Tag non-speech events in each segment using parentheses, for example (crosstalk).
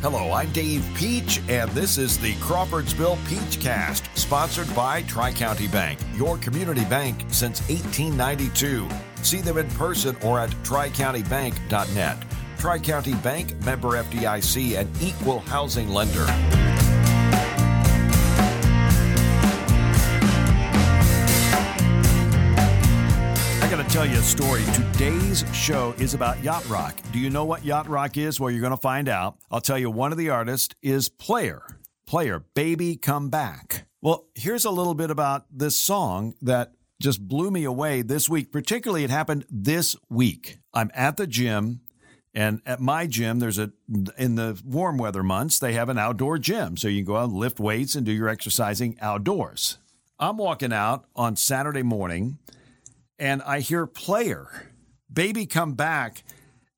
Hello, I'm Dave Peach, and this is the Crawfordsville Peach Cast, sponsored by Tri County Bank, your community bank since 1892. See them in person or at tricountybank.net. Tri County Bank, member FDIC, and equal housing lender. Tell you a story. Today's show is about yacht rock. Do you know what yacht rock is? Well, you're going to find out. I'll tell you one of the artists is Player. Player, Baby Come Back. Well, here's a little bit about this song that just blew me away this week. Particularly, it happened this week. I'm at the gym, and at my gym, there's a in the warm weather months they have an outdoor gym, so you can go out and lift weights and do your exercising outdoors. I'm walking out on Saturday morning and I hear player, baby come back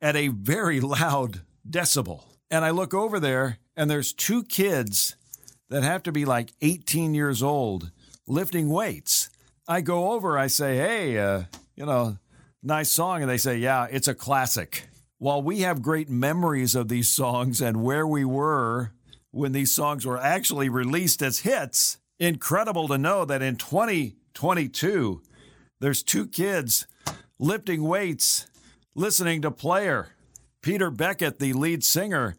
at a very loud decibel. And I look over there and there's two kids that have to be like 18 years old lifting weights. I go over, I say, hey, uh, you know, nice song. And they say, yeah, it's a classic. While we have great memories of these songs and where we were when these songs were actually released as hits, incredible to know that in 2022, there's two kids lifting weights, listening to Player. Peter Beckett, the lead singer,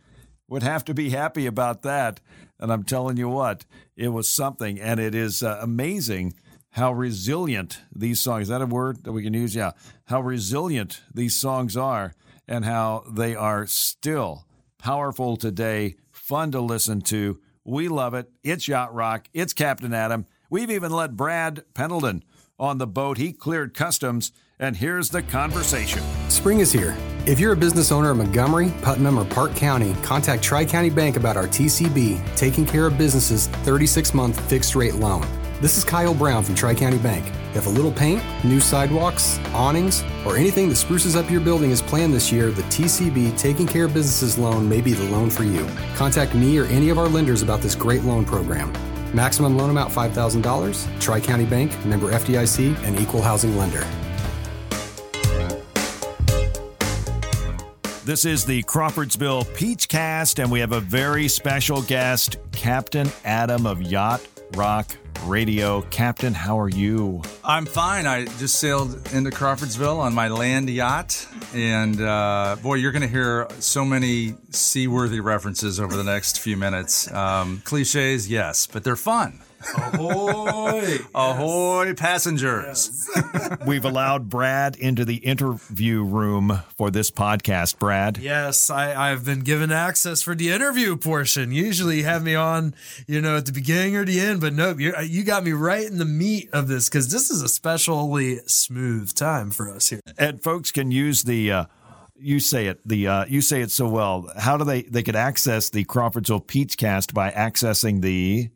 would have to be happy about that. And I'm telling you what, it was something. And it is uh, amazing how resilient these songs, is that a word that we can use? Yeah. How resilient these songs are and how they are still powerful today, fun to listen to. We love it. It's Yacht Rock. It's Captain Adam. We've even let Brad Pendleton on the boat. He cleared customs, and here's the conversation. Spring is here. If you're a business owner in Montgomery, Putnam, or Parke County, contact Tri County Bank about our TCB, Taking Care of Businesses 36 month fixed rate loan. This is Kyle Brown from Tri County Bank. If a little paint, new sidewalks, awnings, or anything that spruces up your building is planned this year, the TCB Taking Care of Businesses loan may be the loan for you. Contact me or any of our lenders about this great loan program. Maximum loan amount $5,000. Tri County Bank, member FDIC, and equal housing lender. This is the Crawfordsville Peach Cast, and we have a very special guest, Captain Adam of Yacht Rock Radio. Captain, how are you? I'm fine. I just sailed into Crawfordsville on my land yacht. And uh, boy, you're going to hear so many seaworthy references over the next few minutes. Um, cliches, yes, but they're fun. Ahoy! (laughs) Ahoy, passengers. (laughs) We've allowed Brad into the interview room for this podcast. Brad? Yes, I, I've been given access for the interview portion. Usually you have me on, you know, at the beginning or the end, but nope, you you got me right in the meat of this because this is a specially smooth time for us here. And folks can use the. Uh, you say it the uh, you say it so well. How do they they could access the Crawfordsville Peachcast by accessing the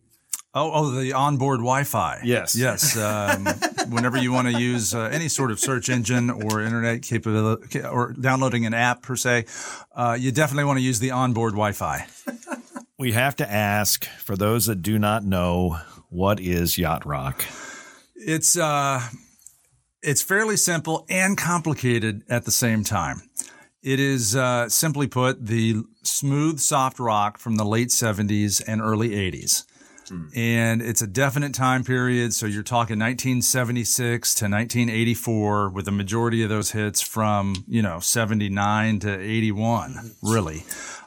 Oh, oh, the onboard Wi-Fi. Yes. yes. Um, (laughs) whenever you want to use uh, any sort of search engine or internet capability, or downloading an app per se, uh, you definitely want to use the onboard Wi-Fi. (laughs) we have to ask for those that do not know what is yacht rock. It's uh, it's fairly simple and complicated at the same time. It is uh, simply put the smooth, soft rock from the late '70s and early '80s. Hmm. And it's a definite time period. So you're talking 1976 to 1984 with the majority of those hits from, you know, 79 to 81, hmm. really.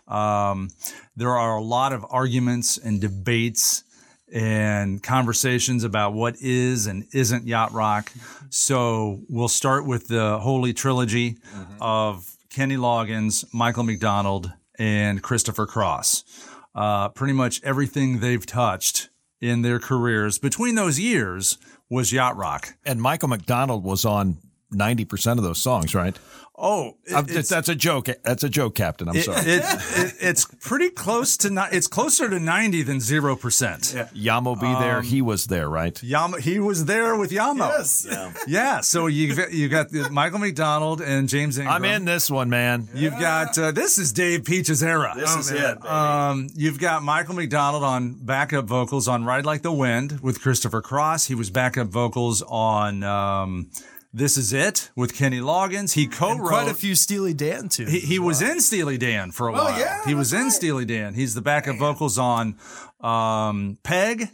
Um, there are a lot of arguments and debates and conversations about what is and isn't yacht rock. Mm-hmm. So we'll start with the holy trilogy mm-hmm. of Kenny Loggins, Michael McDonald, and Christopher Cross uh, pretty much everything they've touched in their careers between those years was yacht rock. And Michael McDonald was on 90% of those songs, right? Oh, that's a joke. That's a joke, Captain. I'm it, sorry. it, it, it's pretty close to ni- it's closer to 90 than 0%. Yah Mo B There. He was there, right? Yah Mo. he was there with Yah Mo. Yes. Yeah. So you you got the Michael McDonald and James Ingram. I'm in this one, man. You've got uh, this is Dave Peach's era. This is it. Um, you've got Michael McDonald on backup vocals on "Ride Like the Wind" with Christopher Cross. He was backup vocals on um, This Is It with Kenny Loggins. He co And wrote quite a few Steely Dan tunes. He, he as was in Steely Dan for a Oh, while. yeah, he was in right. Steely Dan. He's the backup vocals on um, Peg.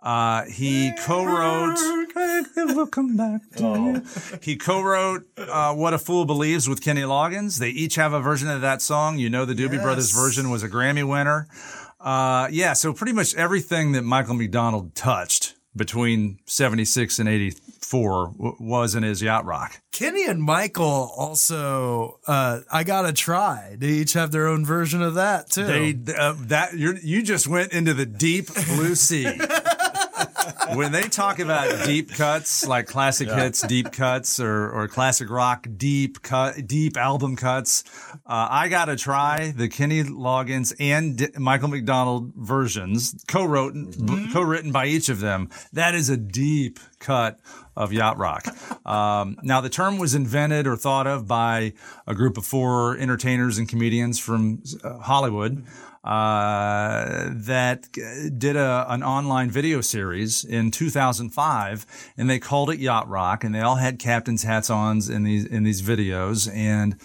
Uh, he co-wrote. We'll come back to Oh. He co-wrote uh, "What a Fool Believes" with Kenny Loggins. They each have a version of that song. You know, the Doobie Brothers version was a Grammy winner. Uh, yeah, so pretty much everything that Michael McDonald touched between '76 and '84 w- was in his yacht rock. Kenny and Michael also. Uh, I gotta try. They each have their own version of that too. They uh, that you you just went into the deep blue sea. (laughs) when they talk about deep cuts, like classic hits, deep cuts, or or classic rock deep cut, deep album cuts, uh, I gotta try the Kenny Loggins and D- Michael McDonald versions, co-written co-written by each of them. That is a deep cut of yacht rock. Um, now, the term was invented or thought of by a group of four entertainers and comedians from uh, Hollywood uh, that did a, an online video series in 2005, and they called it Yacht Rock, and they all had captain's hats on in these in these videos, and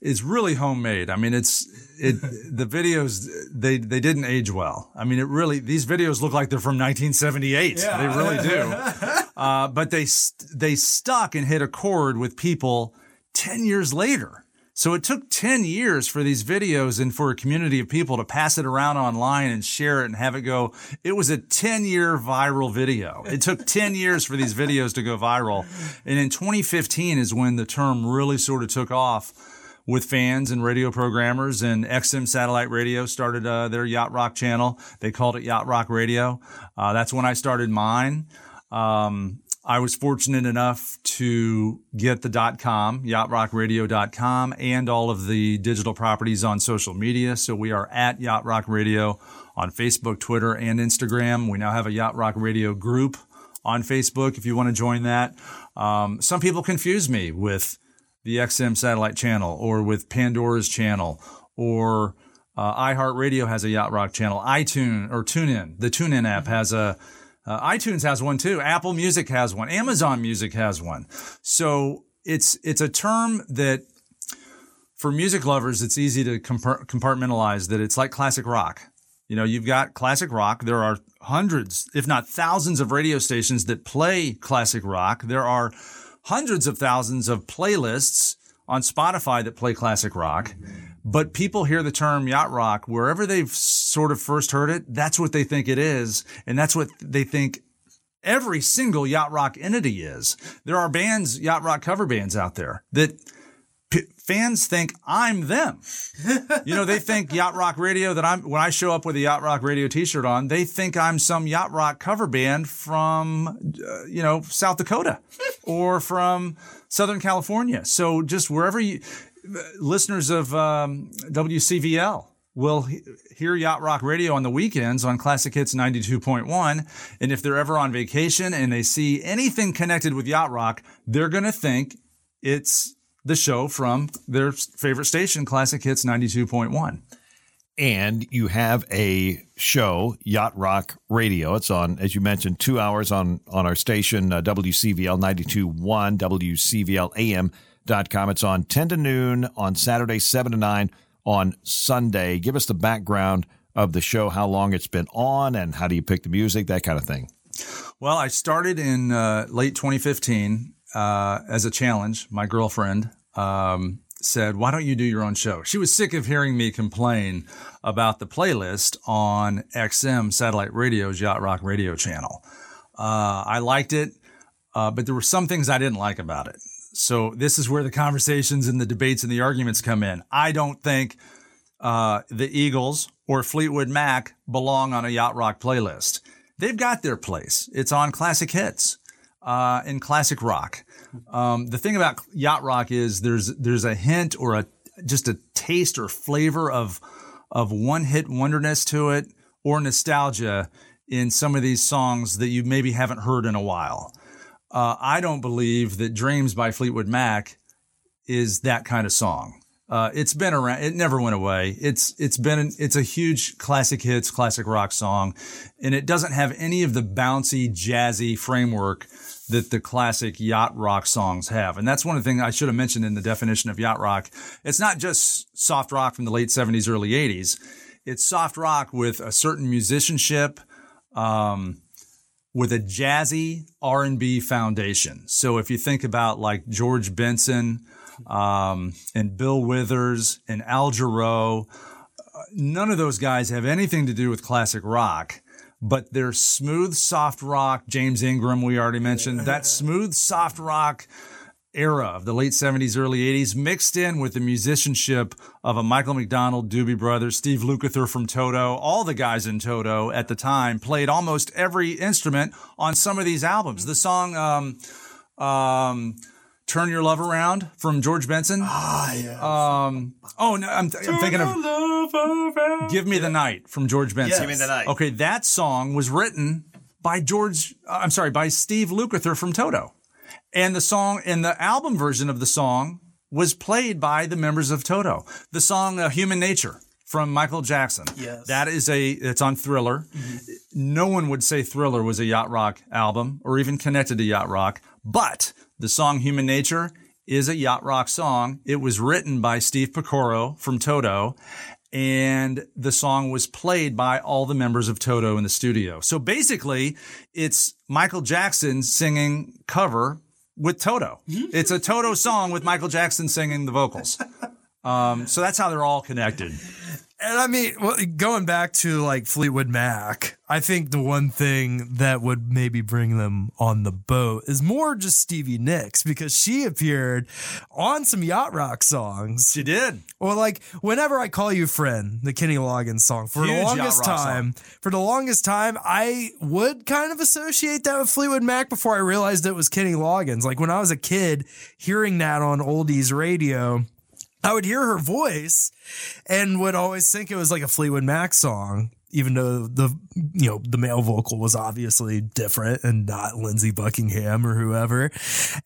it's really homemade. I mean, it's it the videos they they didn't age well. I mean, it really these videos look like they're from 1978. They really do. (laughs) Uh, but they they stuck and hit a chord with people 10 years later. So it took 10 years for these videos and for a community of people to pass it around online and share it and have it go. It was a 10 year viral video. It took 10 (laughs) years for these videos to go viral. And in 2015 is when the term really sort of took off with fans and radio programmers and XM Satellite Radio started uh, their Yacht Rock channel. They called it Yacht Rock Radio. Uh, that's when I started mine. Um, I was fortunate enough to get the dot com, yachtrockradio.com, and all of the digital properties on social media. So we are at Yacht Rock Radio on Facebook, Twitter, and Instagram. We now have a Yacht Rock Radio group on Facebook if you want to join that. Um, some people confuse me with the XM satellite channel or with Pandora's channel or uh, iHeartRadio has a Yacht Rock channel. iTunes or TuneIn, the TuneIn app has a uh, iTunes has one too. Apple Music has one. Amazon Music has one. So it's it's a term that for music lovers, it's easy to compartmentalize that it's like classic rock. You know, you've got classic rock. There are hundreds, if not thousands of radio stations that play classic rock. There are hundreds of thousands of playlists on Spotify that play classic rock. But people hear the term yacht rock wherever they've sort of first heard it. That's what they think it is. And that's what they think every single yacht rock entity is. There are bands, yacht rock cover bands out there that p- fans think I'm them. you know, they think yacht rock radio that I'm, when I show up with a yacht rock radio t-shirt on, they think I'm some yacht rock cover band from, uh, you know, South Dakota or from Southern California. So just wherever you, listeners of um, WCVL will he- hear Yacht Rock Radio on the weekends on Classic Hits 92.1. And if they're ever on vacation and they see anything connected with Yacht Rock, they're going to think it's the show from their favorite station, Classic Hits 92.1. and you have a show, Yacht Rock Radio. It's on, as you mentioned, two hours on on our station, uh, WCVL 92.1, WCVLAM.com. It's on 10 to noon on Saturday, 7 to 9 on Sunday. Give us the background of the show, how long it's been on, and how do you pick the music, that kind of thing. Well, I started in uh, late 2015 uh, as a challenge. My girlfriend um, said, Why don't you do your own show? She was sick of hearing me complain about the playlist on XM Satellite Radio's Yacht Rock Radio channel. Uh, I liked it, uh, but there were some things I didn't like about it. So this is where the conversations and the debates and the arguments come in. I don't think uh, the Eagles or Fleetwood Mac belong on a yacht rock playlist. They've got their place. It's on classic hits uh, and classic rock. Um, the thing about yacht rock is there's there's a hint or a just a taste or flavor of of one hit wonderness to it or nostalgia in some of these songs that you maybe haven't heard in a while. Uh, I don't believe that Dreams by Fleetwood Mac is that kind of song. Uh, it's been around. It never went away. It's it's been it's a huge classic hits, classic rock song, and it doesn't have any of the bouncy, jazzy framework that the classic yacht rock songs have. And that's one of the things I should have mentioned in the definition of yacht rock. It's not just soft rock from the late 70s, early 80s. It's soft rock with a certain musicianship, um, with a jazzy R&B foundation. So if you think about like George Benson, um, and Bill Withers and Al Jarreau, uh, none of those guys have anything to do with classic rock but they're smooth, soft rock. James Ingram, we already mentioned that smooth, soft rock era of the late 70s, early 80s, mixed in with the musicianship of a Michael McDonald, Doobie Brothers, Steve Lukather from Toto. All the guys in Toto at the time played almost every instrument on some of these albums. The song, um, um, Turn Your Love Around from George Benson. Ah, yeah. Um, oh, no, I'm, I'm thinking of Give Me the Night from George Benson. Give Me the Night. Okay, that song was written by George, uh, I'm sorry, by Steve Lukather from Toto. And the song, and the album version of the song was played by the members of Toto. The song uh, Human Nature from Michael Jackson. Yes. That is a, it's on Thriller. No one would say Thriller was a yacht rock album or even connected to yacht rock, but the song Human Nature is a yacht rock song. It was written by Steve Porcaro from Toto and the song was played by all the members of Toto in the studio. So basically, it's Michael Jackson singing cover with Toto. It's a Toto song with Michael Jackson singing the vocals. (laughs) Um, so that's how they're all connected. And I mean, well, going back to like Fleetwood Mac, I think the one thing that would maybe bring them on the boat is more just Stevie Nicks because she appeared on some yacht rock songs. She did. Well, like whenever I call you friend, the Kenny Loggins song for Huge the longest time, for the longest time, I would kind of associate that with Fleetwood Mac before I realized it was Kenny Loggins. Like when I was a kid, hearing that on oldies radio. I would hear her voice and would always think it was like a Fleetwood Mac song, even though the you know the male vocal was obviously different and not Lindsey Buckingham or whoever.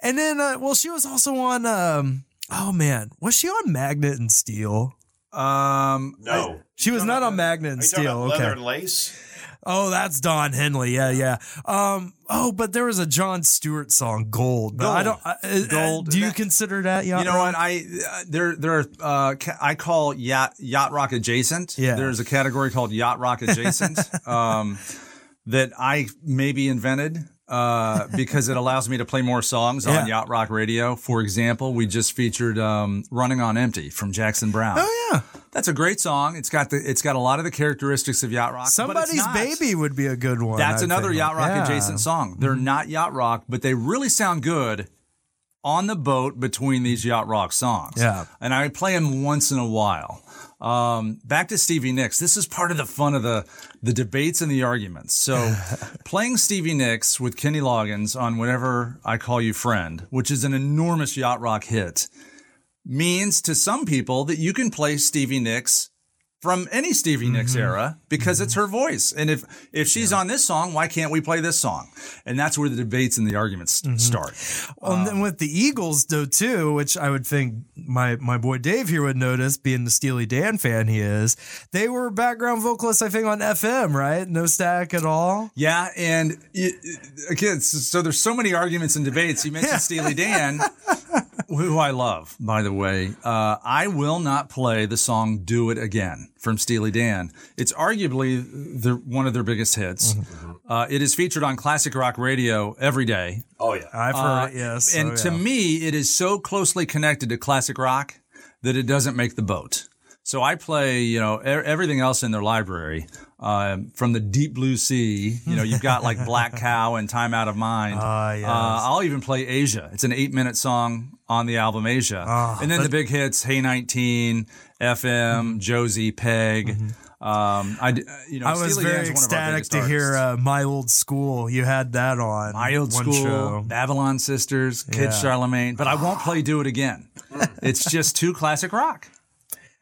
And then, uh, well, she was also on. Um, oh man, was she on Magnet and Steel? Um, No. She was not on Magnet and Are you talking Steel. about leather Okay. and lace? Oh, that's Don Henley. Yeah, yeah. Um. Oh, but there was a John Stewart song, "Gold." But I don't. I- uh, Gold. Do you That- consider that? Yacht you know rock? what? I uh, there there are uh, I call yacht yacht rock adjacent. Yeah. There's a category called yacht rock adjacent (laughs) um, that I maybe invented. Uh, because it allows me to play more songs Yeah. on Yacht Rock Radio. For example, we just featured um, "Running on Empty" from Jackson Browne. Oh yeah. That's a great song. It's got the it's got a lot of the characteristics of yacht rock. Somebody's baby would be a good one. That's I another think. yacht rock Yeah. Mm-hmm. adjacent song. They're not yacht rock, but they really sound good on the boat between these yacht rock songs. Yeah. And I play them once in a while. Um, back to Stevie Nicks. This is part of the fun of the the debates and the arguments. So, (laughs) playing Stevie Nicks with Kenny Loggins on "Whenever I Call You Friend," which is an enormous yacht rock hit, means to some people that you can play Stevie Nicks from any Stevie Nicks Mm-hmm. era because it's her voice. And if if she's on this song, why can't we play this song? And that's where the debates and the arguments Mm-hmm. start. Well, and then with the Eagles though too, which I would think my my boy Dave here would notice, being the Steely Dan fan he is, they were background vocalists I think on FM, right? No static at all. Yeah, and it, again, so, so there's so many arguments and debates. You mentioned (laughs) Steely Dan, who I love, by the way. Uh, I will not play the song "Do It Again" from Steely Dan. It's arguably the, one of their biggest hits. Uh, it is featured on classic rock radio every day. Oh, yeah. I've heard it, yes. And Oh, to me, it is so closely connected to classic rock that it doesn't make the boat. So I play, you know, e- everything else in their library, um, from the deep blue sea. You know, you've got like Black Cow and Time Out of Mind. Ah, yes. uh, I'll even play Asia. It's an eight minute song on the album Asia. Ah, and then the big hits, Hey 19, FM, Josie, Peg. Um, I, uh, you know, Mm-hmm. I was Steely very Dan's one of our ecstatic to hear uh, my old school. You had that on My Old School, show. Babylon Sisters, Kid Yeah. Charlemagne, but I won't (gasps) play Do It Again. it's just too classic rock.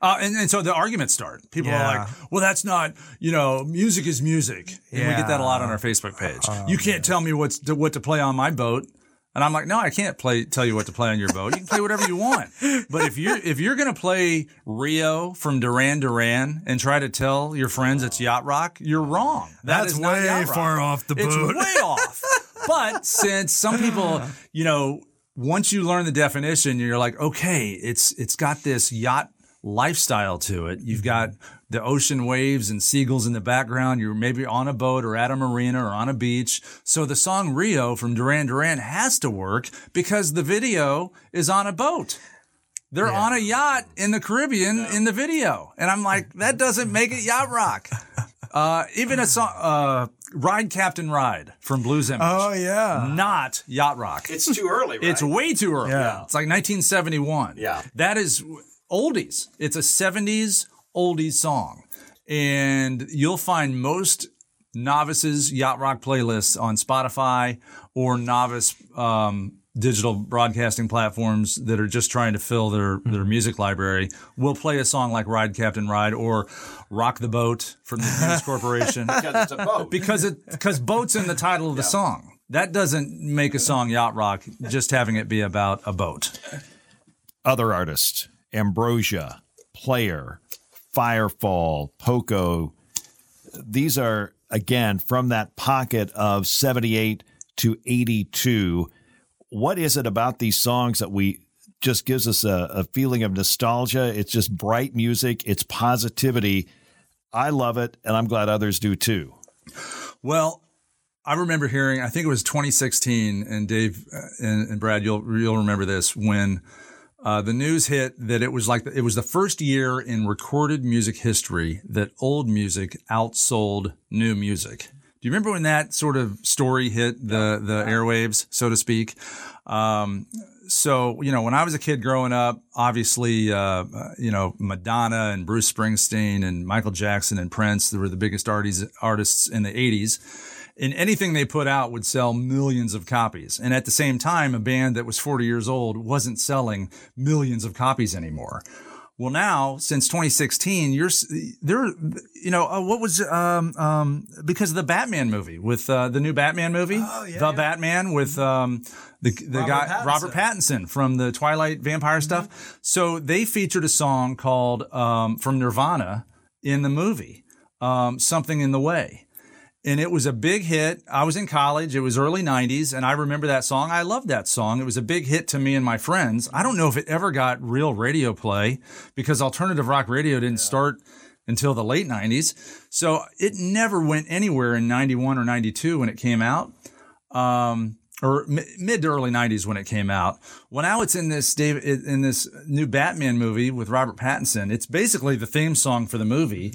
Uh, and, and so the arguments start. People Yeah. are like, well, that's not, you know, music is music. And we get that a lot on our Facebook page. Oh, you can't tell me what's to, what to play on my boat. And I'm like, no, I can't play, tell you what to play on your boat. You can play whatever you want. But if you're, if you're going to play Rio from Duran Duran and try to tell your friends it's yacht rock, you're wrong. That That's way far off the boat. It's way off. But since some people, you know, once you learn the definition, you're like, okay, it's it's got this yacht lifestyle to it. You've got the ocean waves and seagulls in the background. You're maybe on a boat or at a marina or on a beach. So the song Rio from Duran Duran has to work because the video is on a boat. They're on a yacht in the Caribbean in the video. And I'm like, that doesn't make it yacht rock. (laughs) Uh, even a song, uh, Ride Captain Ride from Blues Image. Oh yeah. Not yacht rock. It's too early, (laughs) right? It's way too early. Yeah. It's like 1971. Yeah. That is oldies. It's a 70s oldies song. And you'll find most novices yacht rock playlists on Spotify or novice um, digital broadcasting platforms that are just trying to fill their, their music library will play a song like Ride Captain Ride or Rock the Boat from the Hues Corporation (laughs) because it's a boat. because it because boat's in the title of the song. That doesn't make a song yacht rock just having it be about a boat. Other artists: Ambrosia, Player, Firefall, Poco. These are again from that pocket of '78 to '82. What is it about these songs that we just gives us a, a feeling of nostalgia? It's just bright music. It's positivity. I love it, and I'm glad others do too. Well, I remember hearing. I think it was 2016, and Dave uh, and, and Brad, you'll you'll remember this when uh, the news hit that it was like it was the first year in recorded music history that old music outsold new music. Do you remember when that sort of story hit the the airwaves, so to speak? Um, so you know, when I was a kid growing up, obviously, uh, uh, you know, Madonna and Bruce Springsteen and Michael Jackson and Prince, they were the biggest artists artists in the '80s. And anything they put out would sell millions of copies. And at the same time, a band that was 40 years old wasn't selling millions of copies anymore. Well, now since 2016, you're there. You know uh, what was um, um, because of the Batman movie with uh, the new Batman movie, the Batman with um, the the Robert guy Pattinson. Robert Pattinson from the Twilight vampire stuff. So they featured a song called um, from Nirvana in the movie, um, "Something in the Way." And it was a big hit. I was in college. It was early 90s, and I remember that song. I loved that song. It was a big hit to me and my friends. I don't know if it ever got real radio play because alternative rock radio didn't start until the late 90s. So it never went anywhere in 91 or 92 when it came out. Um, or mi- mid to early 90s when it came out. Well, now it's in this Dave in this new Batman movie with Robert Pattinson. It's basically the theme song for the movie.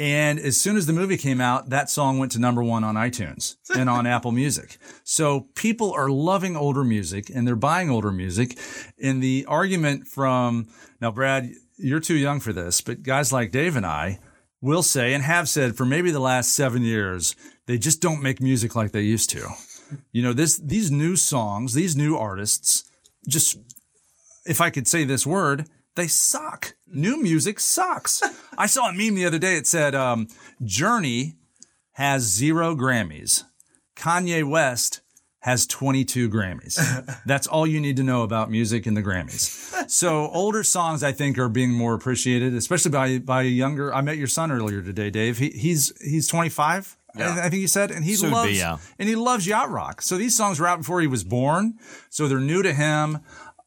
And as soon as the movie came out, that song went to number one on iTunes (laughs) and on Apple Music. So people are loving older music and they're buying older music. And the argument from now, Brad, you're too young for this, but guys like Dave and I will say and have said for maybe the last seven years, they just don't make music like they used to. You know, this these new songs, these new artists, just if I could say this word, they suck. New music sucks. I saw a meme the other day. It said, um, Journey has zero Grammys. Kanye West has 22 Grammys. (laughs) That's all you need to know about music and the Grammys. So older songs, I think, are being more appreciated, especially by by younger. I met your son earlier today, Dave. He, he's he's 25. I, I think you said, and he Soon be, loves yeah. and he loves yacht rock. So these songs were out before he was born. So they're new to him.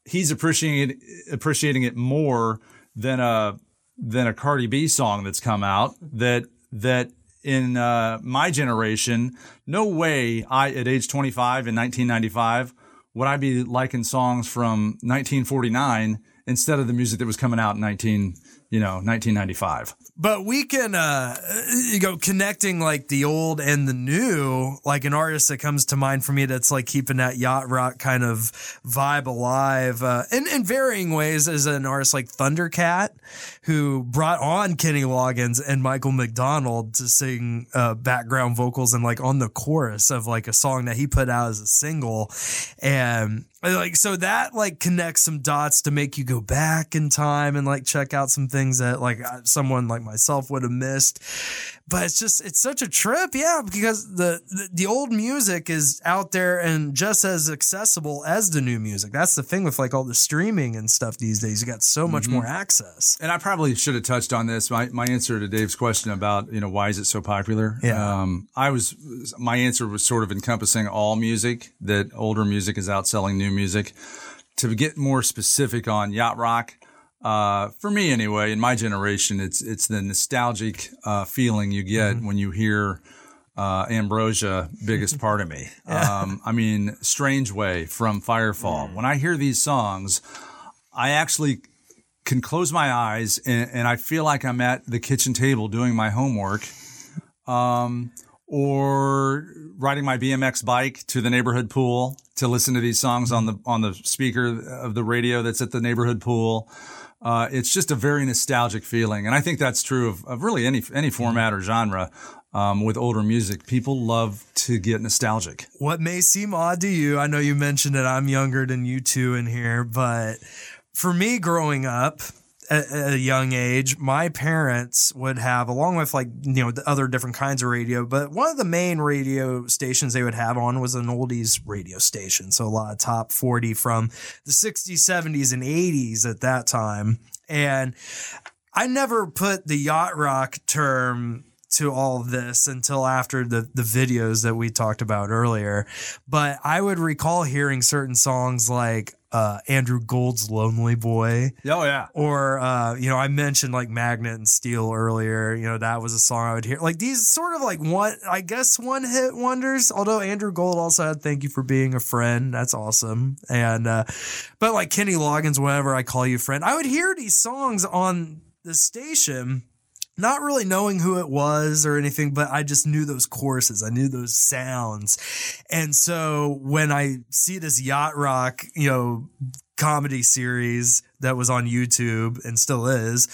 He's appreciating it, appreciating it more than a than a Cardi B song that's come out. That that in uh, my generation, no way I at age 25 in 1995 would I be liking songs from 1949 instead of the music that was coming out in 19 you know 1995. But we can, uh, you go connecting like the old and the new, like an artist that comes to mind for me that's like keeping that yacht rock kind of vibe alive, uh, in, in varying ways as an artist like Thundercat, who brought on Kenny Loggins and Michael McDonald to sing, uh, background vocals and like on the chorus of like a song that he put out as a single. And like, so that like connects some dots to make you go back in time and like check out some things that like someone like myself would have missed. But it's just it's such a trip, yeah, because the, the the old music is out there and just as accessible as the new music. That's the thing with like all the streaming and stuff these days. You got so much more access. And I probably should have touched on this. My, my answer to Dave's question about, you know, why is it so popular? Yeah. Um, I was, my answer was sort of encompassing all music, that older music is outselling new music. To get more specific on yacht rock, uh, for me anyway, in my generation, it's, it's the nostalgic, uh, feeling you get when you hear, uh, Ambrosia, biggest part of me. (laughs) Um, I mean, Strange Way from Firefall. When I hear these songs, I actually can close my eyes and, and I feel like I'm at the kitchen table doing my homework, um, or riding my BMX bike to the neighborhood pool to listen to these songs on the on the speaker of the radio that's at the neighborhood pool. Uh, it's just a very nostalgic feeling, and I think that's true of, of really any any format or genre. Um, with older music, people love to get nostalgic. what may seem odd to you, I know you mentioned that I'm younger than you two in here, but for me growing up at a young age, my parents would have, along with like, you know, the other different kinds of radio, but one of the main radio stations they would have on was an oldies radio station. So a lot of top 40 from the 60s, 70s, and 80s at that time. And I never put the yacht rock term to all of this until after the the videos that we talked about earlier. But I would recall hearing certain songs like uh, Andrew Gold's "Lonely Boy," Oh yeah, or uh, you know, I mentioned like Magnet and Steel earlier. You know, that was a song I would hear. Like these sort of like one, I guess, one hit wonders. Although Andrew Gold also had "Thank You for Being a Friend," that's awesome. And uh, but like Kenny Loggins, whenever I call you friend, I would hear these songs on the station not really knowing who it was or anything, but I just knew those choruses. I knew those sounds. And so when I see this yacht rock, you know, comedy series that was on YouTube and still is,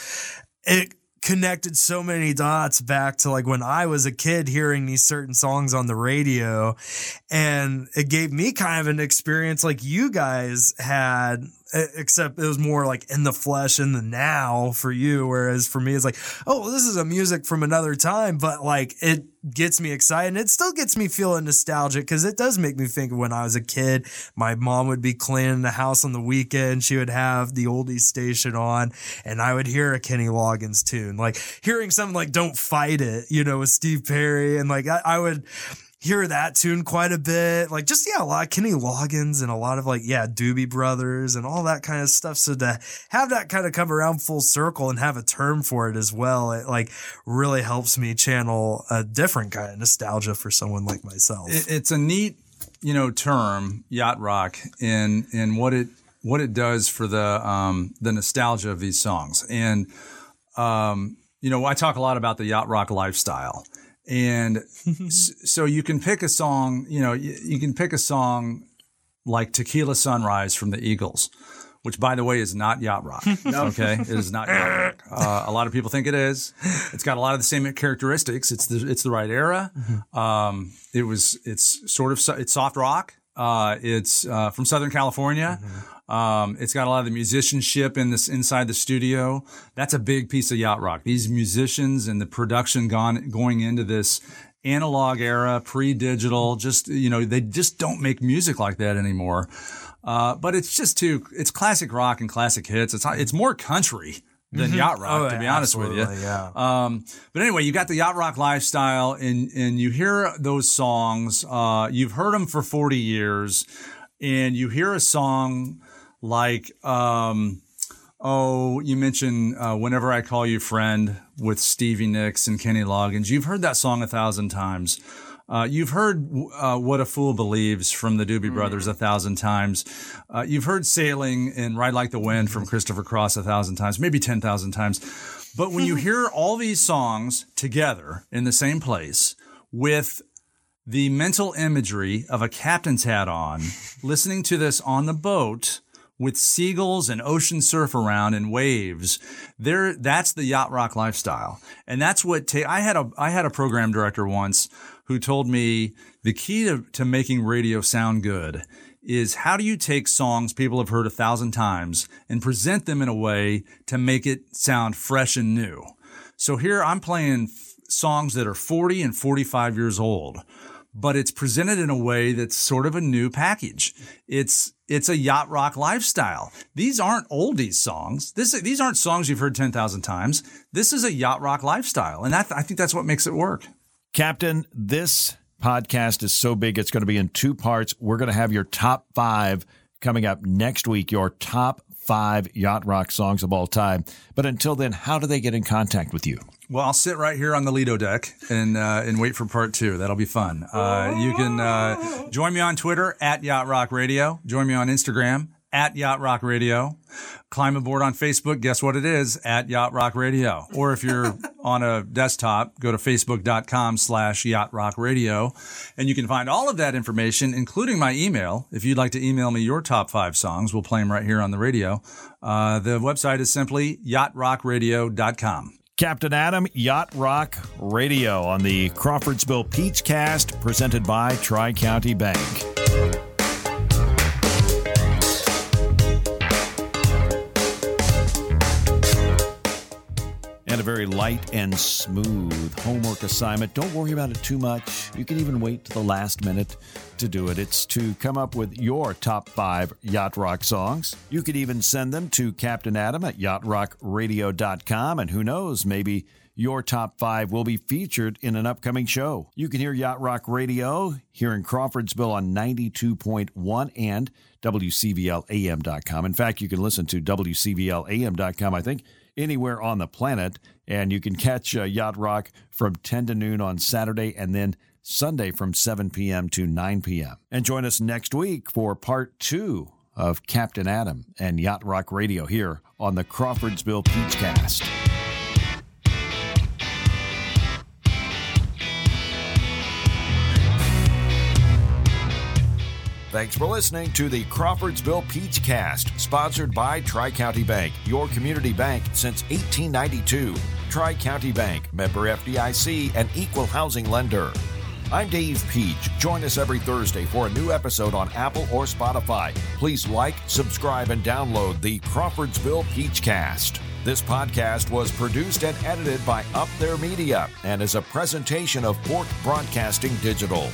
it connected so many dots back to like when I was a kid hearing these certain songs on the radio. And it gave me kind of an experience like you guys had, except it was more like in the flesh in the now for you. Whereas for me, it's like, oh, this is a music from another time, but like it gets me excited and it still gets me feeling nostalgic because it does make me think of when I was a kid. My mom would be cleaning the house on the weekend. She would have the oldies station on and I would hear a Kenny Loggins tune, like hearing something like Don't Fight It, you know, with Steve Perry. And like I, I would, hear that tune quite a bit. Like just yeah, a lot of Kenny Loggins and a lot of like yeah, Doobie Brothers and all that kind of stuff. So to have that kind of come around full circle and have a term for it as well, it like really helps me channel a different kind of nostalgia for someone like myself. It, it's a neat, you know, term yacht rock in in what it what it does for the um, the nostalgia of these songs. And um, you know, I talk a lot about the yacht rock lifestyle. And (laughs) so you can pick a song, you know, you, you can pick a song like Tequila Sunrise from the Eagles, which by the way is not yacht rock. (laughs) Okay. It is not yacht rock. (laughs) Uh, a lot of people think it is. It's got a lot of the same characteristics. It's the, it's the right era. Um, it was, it's sort of, it's soft rock. Uh, it's, uh, from Southern California. Um, it's got a lot of the musicianship in this inside the studio. That's a big piece of yacht rock. These musicians and the production gone going into this analog era, pre-digital. Just you know, they just don't make music like that anymore. Uh, but it's just too. It's classic rock and classic hits. It's it's more country than yacht rock, Oh, to be yeah, honest with you. yeah. Um, but anyway, you got the yacht rock lifestyle, and and you hear those songs. Uh, you've heard them for forty years, and you hear a song like, um, oh, you mentioned uh, "Whenever I Call You Friend" with Stevie Nicks and Kenny Loggins. You've heard that song a thousand times. Uh, you've heard uh, "What a Fool Believes" from the Doobie Brothers a thousand times. Uh, you've heard "Sailing" and "Ride Like the Wind" from Christopher Cross a thousand times, maybe ten thousand times. But when you (laughs) hear all these songs together in the same place with the mental imagery of a captain's hat on, (laughs) listening to this on the boat with seagulls and ocean surf around and waves, there that's the yacht rock lifestyle. And that's what ta- I had a I had a program director once who told me the key to, to making radio sound good is how do you take songs people have heard a thousand times and present them in a way to make it sound fresh and new? So here I'm playing f- songs that are 40 and 45 years old, but it's presented in a way that's sort of a new package. It's it's a yacht rock lifestyle. These aren't oldies songs. This these aren't songs you've heard 10,000 times. This is a yacht rock lifestyle, and that, I think that's what makes it work. Captain, this podcast is so big it's going to be in two parts. We're going to have your top 5 coming up next week, your top 5 yacht rock songs of all time. But until then, how do they get in contact with you? Well, I'll sit right here on the Lido deck and uh, and wait for part two. That'll be fun. Uh, you can uh, join me on Twitter at Yacht Rock Radio. Join me on Instagram at Yacht Rock Radio. Climb aboard on Facebook. Guess what it is? At Yacht Rock Radio. Or if you're (laughs) on a desktop, go to facebook.com slash Yacht Rock Radio. And you can find all of that information, including my email. If you'd like to email me your top five songs, we'll play them right here on the radio. Uh, the website is simply yachtrockradio.com. Captain Adam, Yacht Rock Radio on the Crawfordsville Peach Cast presented by Tri County Bank. Light and smooth homework assignment. Don't worry about it too much. You can even wait to the last minute to do it. It's to come up with your top five Yacht Rock songs. You could even send them to Captain Adam at yachtrockradio.com. And who knows, maybe your top five will be featured in an upcoming show. You can hear Yacht Rock Radio here in Crawfordsville on 92.1 and WCVLAM.com. In fact, you can listen to WCVLAM.com, I think, anywhere on the planet. And you can catch uh, Yacht Rock from 10 to noon on Saturday and then Sunday from 7 p.m. to 9 p.m. And join us next week for part two of Captain Adam and Yacht Rock Radio here on the Crawfordsville Peachcast. Thanks for listening to the Crawfordsville Peachcast, sponsored by Tri County Bank, your community bank since 1892. Tri County Bank, member FDIC, and equal housing lender. I'm Dave Peach. Join us every Thursday for a new episode on Apple or Spotify. Please like, subscribe, and download the Crawfordsville Peachcast. This podcast was produced and edited by Up There Media and is a presentation of Fort Broadcasting Digital.